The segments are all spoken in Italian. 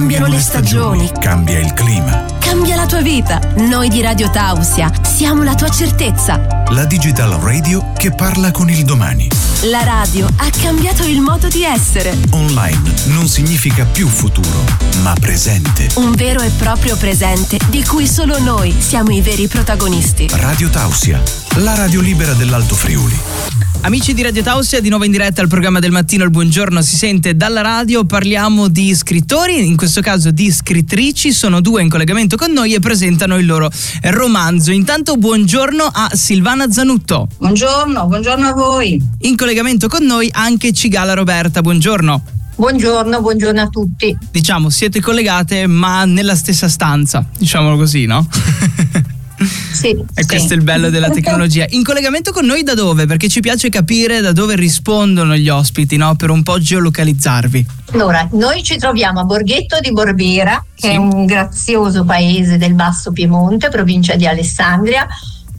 Cambiano le stagioni. Cambia il clima. Cambia la tua vita. Noi di Radio Tausia siamo la tua certezza. La digital radio che parla con il domani. La radio ha cambiato il modo di essere. Online non significa più futuro, ma presente. Un vero e proprio presente di cui solo noi siamo i veri protagonisti. Radio Tausia, la radio libera dell'Alto Friuli. Amici di Radio Tausia, di nuovo in diretta al programma del mattino, il buongiorno si sente dalla radio, parliamo di scrittori, in questo caso di scrittrici, sono due in collegamento con noi e presentano il loro romanzo. Intanto buongiorno a Silvana Zanutto. Buongiorno, buongiorno a voi. In collegamento con noi anche Cigala Roberta, buongiorno. Buongiorno, buongiorno a tutti. Diciamo, siete collegate ma nella stessa stanza, diciamolo così, no? Sì, E sì. questo è il bello della tecnologia. In collegamento con noi da dove? Perché ci piace capire da dove rispondono gli ospiti, no? Per un po' geolocalizzarvi. Allora, noi ci troviamo a Borghetto di Borbera, che Sì. è un grazioso paese del Basso Piemonte, provincia di Alessandria,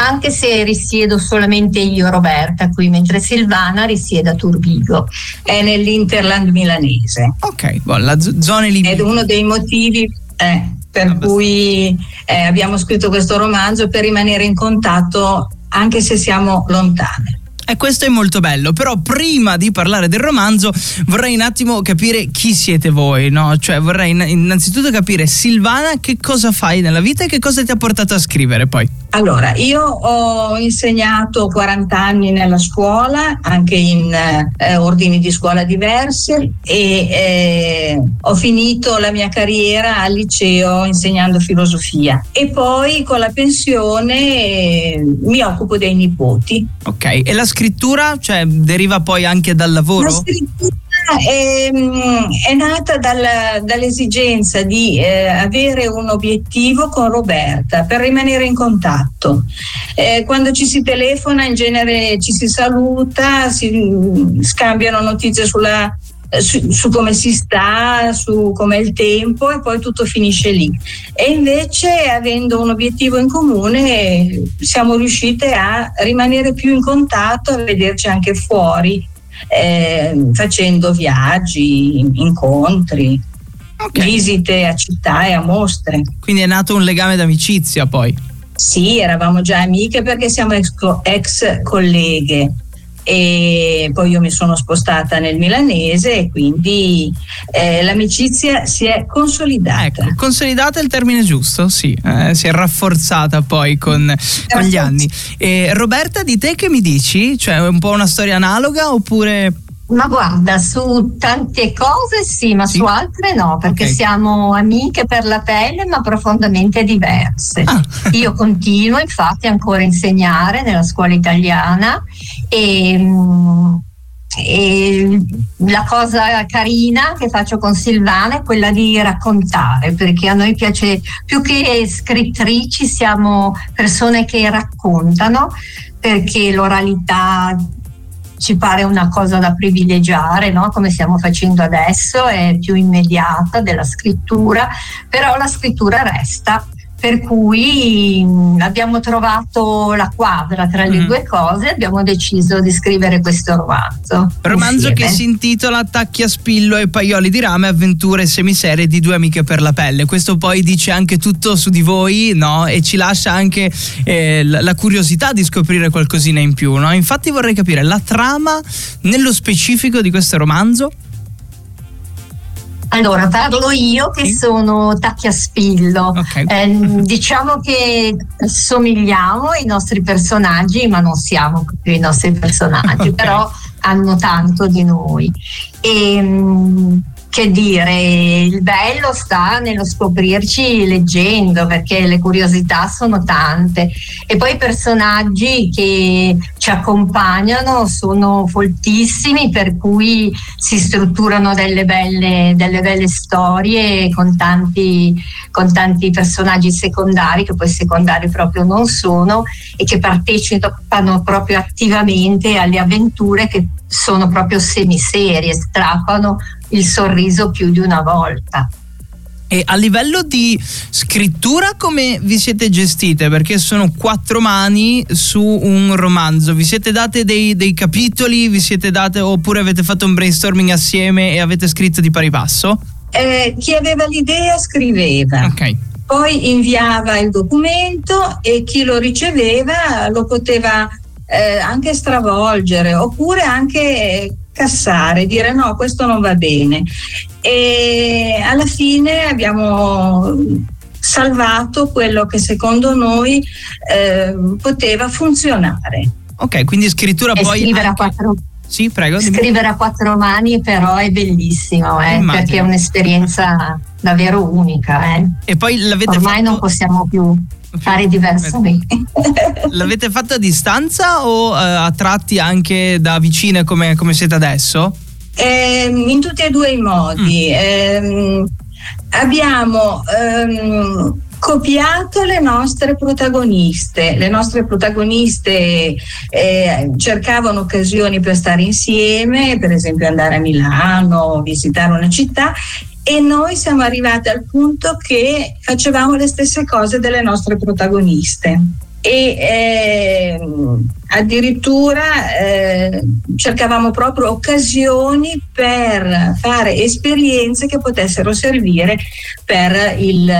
anche se risiedo solamente io, Roberta, qui, mentre Silvana risiede a Turbigo. È nell'Interland milanese. Ok, boh, la z- zone lì. Ed uno dei motivi eh, per cui eh, abbiamo scritto questo romanzo per rimanere in contatto anche se siamo lontane. E questo è molto bello, però prima di parlare del romanzo vorrei un attimo capire chi siete voi, no? Cioè vorrei in- innanzitutto capire Silvana che cosa fai nella vita e che cosa ti ha portato a scrivere poi. Allora, io ho insegnato 40 anni nella scuola, anche in eh, ordini di scuola diversi e eh, ho finito la mia carriera al liceo insegnando filosofia e poi con la pensione eh, mi occupo dei nipoti. Ok, e la scrittura, cioè deriva poi anche dal lavoro? La scrittura è, è nata dalla- dall'esigenza di eh, avere un obiettivo con Roberta per rimanere in contatto. Eh, quando ci si telefona in genere ci si saluta, si mm, scambiano notizie sulla- su, su come si sta, su com'è il tempo e poi tutto finisce lì. E invece avendo un obiettivo in comune eh, siamo riuscite a rimanere più in contatto, a vederci anche fuori eh, facendo viaggi, incontri, Ok, visite a città e a mostre. quindi è nato un legame d'amicizia poi. Sì, eravamo già amiche perché siamo ex, ex colleghe e poi io mi sono spostata nel milanese e quindi eh, l'amicizia si è consolidata. Ecco, consolidata è il termine giusto, sì, eh, si è rafforzata poi con, con gli anni. E Roberta, di te che mi dici? Cioè, è un po' una storia analoga oppure... Ma guarda, su tante cose sì, ma Sì? su altre no, perché Ok. siamo amiche per la pelle, ma profondamente diverse. Ah. Io continuo infatti ancora a insegnare nella scuola italiana e, mm, e la cosa carina che faccio con Silvana è quella di raccontare, perché a noi piace più che scrittrici, siamo persone che raccontano, perché l'oralità ci pare una cosa da privilegiare, no? come stiamo facendo adesso, è più immediata della scrittura, però la scrittura resta. Per cui mh, abbiamo trovato la quadra tra le Mm. due cose e abbiamo deciso di scrivere questo romanzo. Romanzo che insieme. si intitola Tacchi a spillo e paioli di rame, avventure semiserie di due amiche per la pelle. Questo poi dice anche tutto su di voi, no? E ci lascia anche eh, la, la curiosità di scoprire qualcosina in più, no? Infatti vorrei capire la trama nello specifico di questo romanzo. Allora, parlo io che Sì. sono tacchi a spillo. Ok. Eh, diciamo che somigliamo ai nostri personaggi, ma non siamo proprio i nostri personaggi, Ok. però hanno tanto di noi. E, mm, che dire, il bello sta nello scoprirci leggendo, perché le curiosità sono tante. E poi i personaggi che ci accompagnano sono foltissimi, per cui si strutturano delle belle, delle belle storie con tanti, con tanti personaggi secondari, che poi secondari proprio non sono, e che partecipano proprio attivamente alle avventure che sono proprio semiserie, strappano il sorriso più di una volta. E a livello di scrittura come vi siete gestite? Perché sono quattro mani su un romanzo. Vi siete date dei, dei capitoli? Vi siete date oppure avete fatto un brainstorming assieme e avete scritto di pari passo? eh, chi aveva l'idea scriveva. Ok. Poi inviava il documento e chi lo riceveva lo poteva eh, anche stravolgere oppure anche cassare, dire no, questo non va bene. E alla fine abbiamo salvato quello che secondo noi eh, poteva funzionare. Ok, quindi scrittura e poi... Scrivere anche... a quattro sì, prego. Scrivere a quattro mani però è bellissimo, eh, perché è un'esperienza davvero unica. Eh. E poi l'avete Ormai fatto... non possiamo più fare diversamente. L'avete fatto a distanza o eh, a tratti anche da vicine come, come siete adesso? Eh, in tutti e due i modi. Mm. Eh, abbiamo ehm, copiato le nostre protagoniste. Le nostre protagoniste eh, cercavano occasioni per stare insieme, per esempio andare a Milano, visitare una città e noi siamo arrivati al punto che facevamo le stesse cose delle nostre protagoniste e eh, addirittura eh, cercavamo proprio occasioni per fare esperienze che potessero servire per il,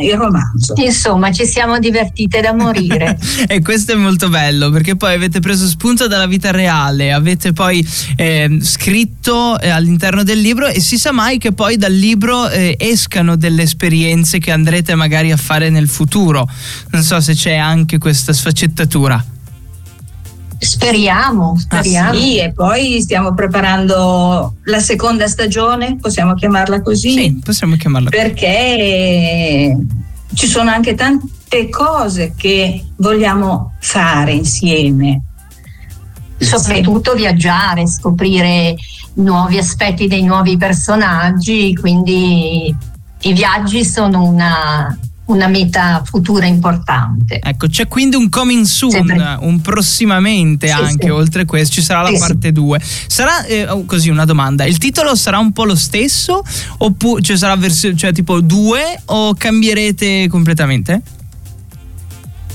il romanzo. Insomma, ci siamo divertite da morire. e questo è molto bello perché poi avete preso spunto dalla vita reale, avete poi eh, scritto eh, all'interno del libro e si sa mai che poi dal libro eh, escano delle esperienze che andrete magari a fare nel futuro. Non so se c'è anche questa sfaccettatura. Speriamo, speriamo. Ah, sì, e poi stiamo preparando la seconda stagione, possiamo chiamarla così? Sì, possiamo chiamarla così. Perché ci sono anche tante cose che vogliamo fare insieme. Soprattutto sì. viaggiare, scoprire nuovi aspetti dei nuovi personaggi, quindi i viaggi sono una, una meta futura importante. Ecco, c'è quindi un coming soon, Sempre. un prossimamente sì, anche, sì. oltre questo ci sarà sì, la parte 2. Sarà eh, oh, così una domanda, il titolo sarà un po' lo stesso oppure cioè sarà versione cioè tipo 2 o cambierete completamente?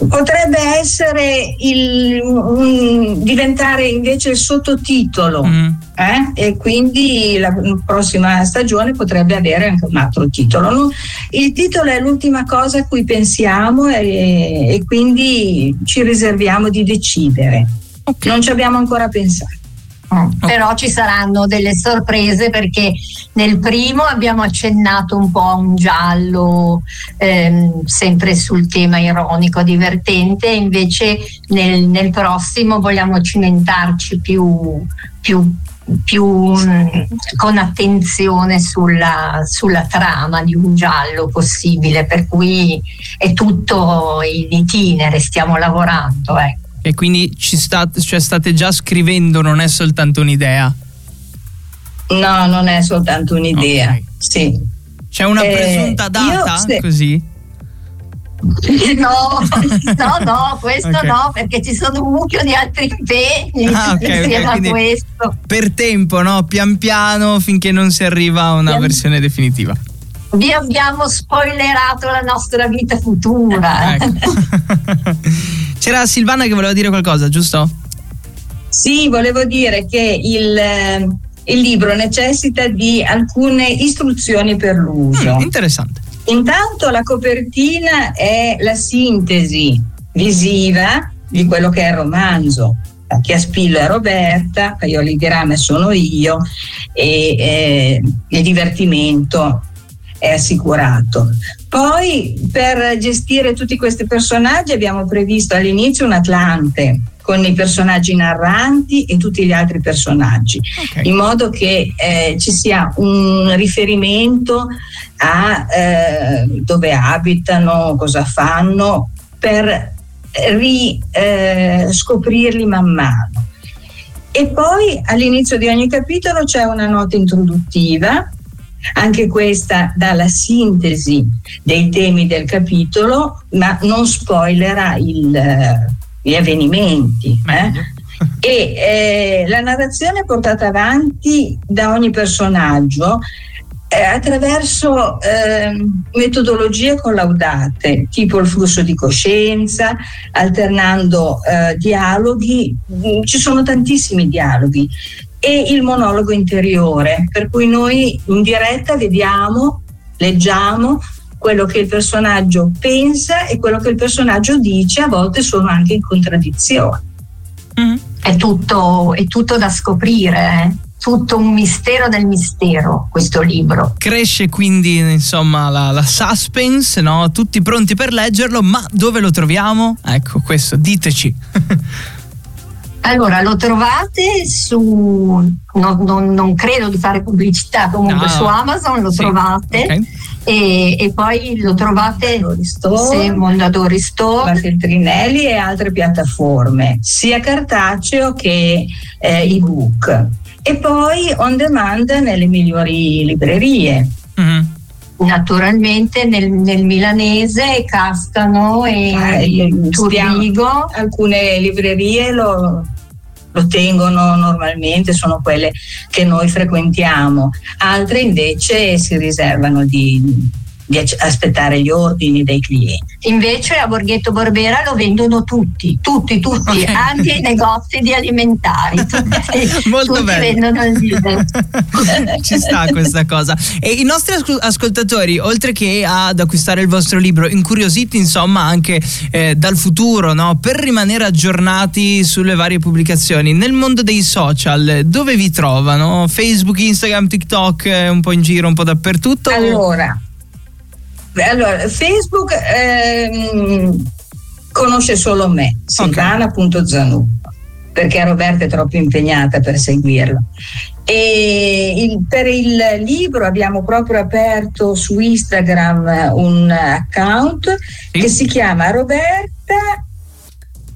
Potrebbe essere il, un, diventare invece il sottotitolo mm. eh? e quindi la prossima stagione potrebbe avere anche un altro titolo. Il titolo è l'ultima cosa a cui pensiamo e, e quindi ci riserviamo di decidere. Okay. Non ci abbiamo ancora pensato. Però ci saranno delle sorprese perché nel primo abbiamo accennato un po' a un giallo ehm, sempre sul tema ironico, divertente, invece nel, nel prossimo vogliamo cimentarci più, più più mm, con attenzione sulla, sulla, trama di un giallo possibile, per cui è tutto in itinere, stiamo lavorando. Ecco. E quindi ci sta, cioè state già scrivendo, non è soltanto un'idea? No, non è soltanto un'idea. Okay. Sì. C'è una eh, presunta data se... così? No, no, no, questo okay. no, perché ci sono un mucchio di altri impegni ah, okay, insieme okay. a questo. Per tempo, no? Pian piano finché non si arriva a una Pian... versione definitiva. Vi abbiamo spoilerato la nostra vita futura. Ecco. C'era Silvana che voleva dire qualcosa, giusto? Sì, volevo dire che il, eh, il libro necessita di alcune istruzioni per l'uso. Mm, interessante. Intanto la copertina è la sintesi visiva di quello che è il romanzo. Chiaspillo è Roberta, Paioli di Rame sono io e eh, il divertimento è assicurato. Poi per gestire tutti questi personaggi abbiamo previsto all'inizio un Atlante con i personaggi narranti e tutti gli altri personaggi, okay. in modo che eh, ci sia un riferimento a eh, dove abitano, cosa fanno, per riscoprirli eh, man mano. E poi all'inizio di ogni capitolo c'è una nota introduttiva anche questa dà la sintesi dei temi del capitolo, ma non spoilerà il, eh, gli avvenimenti. Eh? e eh, la narrazione è portata avanti da ogni personaggio eh, attraverso eh, metodologie collaudate, tipo il flusso di coscienza, alternando eh, dialoghi, ci sono tantissimi dialoghi e il monologo interiore, per cui noi in diretta vediamo, leggiamo quello che il personaggio pensa e quello che il personaggio dice, a volte sono anche in contraddizione. Mm. È, tutto, è tutto da scoprire. Eh? tutto un mistero del mistero questo libro. Cresce quindi insomma la, la suspense, no? tutti pronti per leggerlo, ma dove lo troviamo? Ecco questo, diteci. Allora, lo trovate su, no, non, non, credo di fare pubblicità, comunque no. su Amazon lo sì. trovate. Okay. E, e, poi lo trovate Store, Mondadori Store, Feltrinelli e altre piattaforme, sia cartaceo che eh, ebook. E poi on demand nelle migliori librerie. Mm-hmm naturalmente nel, nel, milanese Castano e eh, Turrigo. Alcune librerie lo, lo tengono normalmente, sono quelle che noi frequentiamo, altre invece si riservano di di aspettare gli ordini dei clienti. Invece a Borghetto Borbera lo vendono tutti, tutti, tutti, okay. anche i negozi di alimentari. Tutti, Molto tutti vendono il Ci sta questa cosa. E i nostri ascoltatori, oltre che ad acquistare il vostro libro, incuriositi insomma anche eh, dal futuro, no? per rimanere aggiornati sulle varie pubblicazioni, nel mondo dei social, dove vi trovano? Facebook, Instagram, TikTok, eh, un po' in giro, un po' dappertutto? Allora, allora, Facebook ehm, conosce solo me, Silvana.zanù, perché Roberta è troppo impegnata per seguirlo. E il, per il libro abbiamo proprio aperto su Instagram un account sì. che si chiama Roberta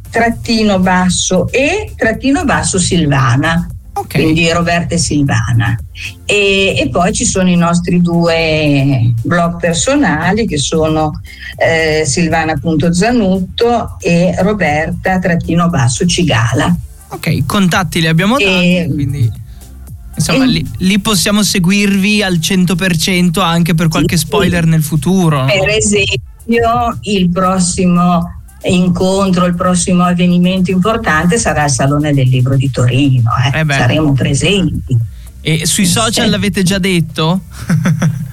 trattino basso e trattino basso Silvana Okay. Quindi Roberta e Silvana. E, e, poi ci sono i nostri due blog personali che sono eh, silvana.zanutto e Roberta-Cigala. Ok, contatti li abbiamo dati, e, quindi insomma e, lì, lì, possiamo seguirvi al 100% anche per qualche spoiler nel futuro. No? Per esempio il prossimo incontro, il prossimo avvenimento importante sarà il Salone del Libro di Torino, eh. Eh saremo presenti. E sui social l'avete già detto?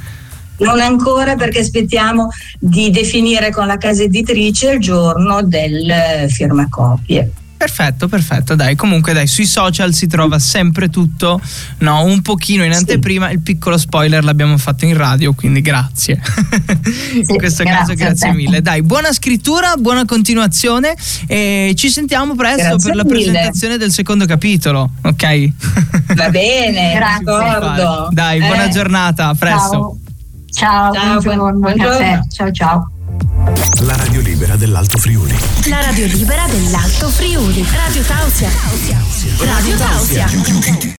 Non ancora perché aspettiamo di definire con la casa editrice il giorno del firmacopie. Perfetto, perfetto, dai, comunque dai, sui social si trova sempre tutto, no, un pochino in anteprima, sì. il piccolo spoiler l'abbiamo fatto in radio, quindi grazie. Sì, in questo grazie caso grazie mille. Dai, buona scrittura, buona continuazione e ci sentiamo presto grazie per la mille. presentazione del secondo capitolo, ok? Va bene, d'accordo. Dai, buona eh. giornata, a presto. Ciao, ciao, ciao buongiorno, buon caffè. Ciao ciao. La radio libera dell'Alto Friuli. La radio libera dell'Alto Friuli. Radio Tausia. Radio Tausia.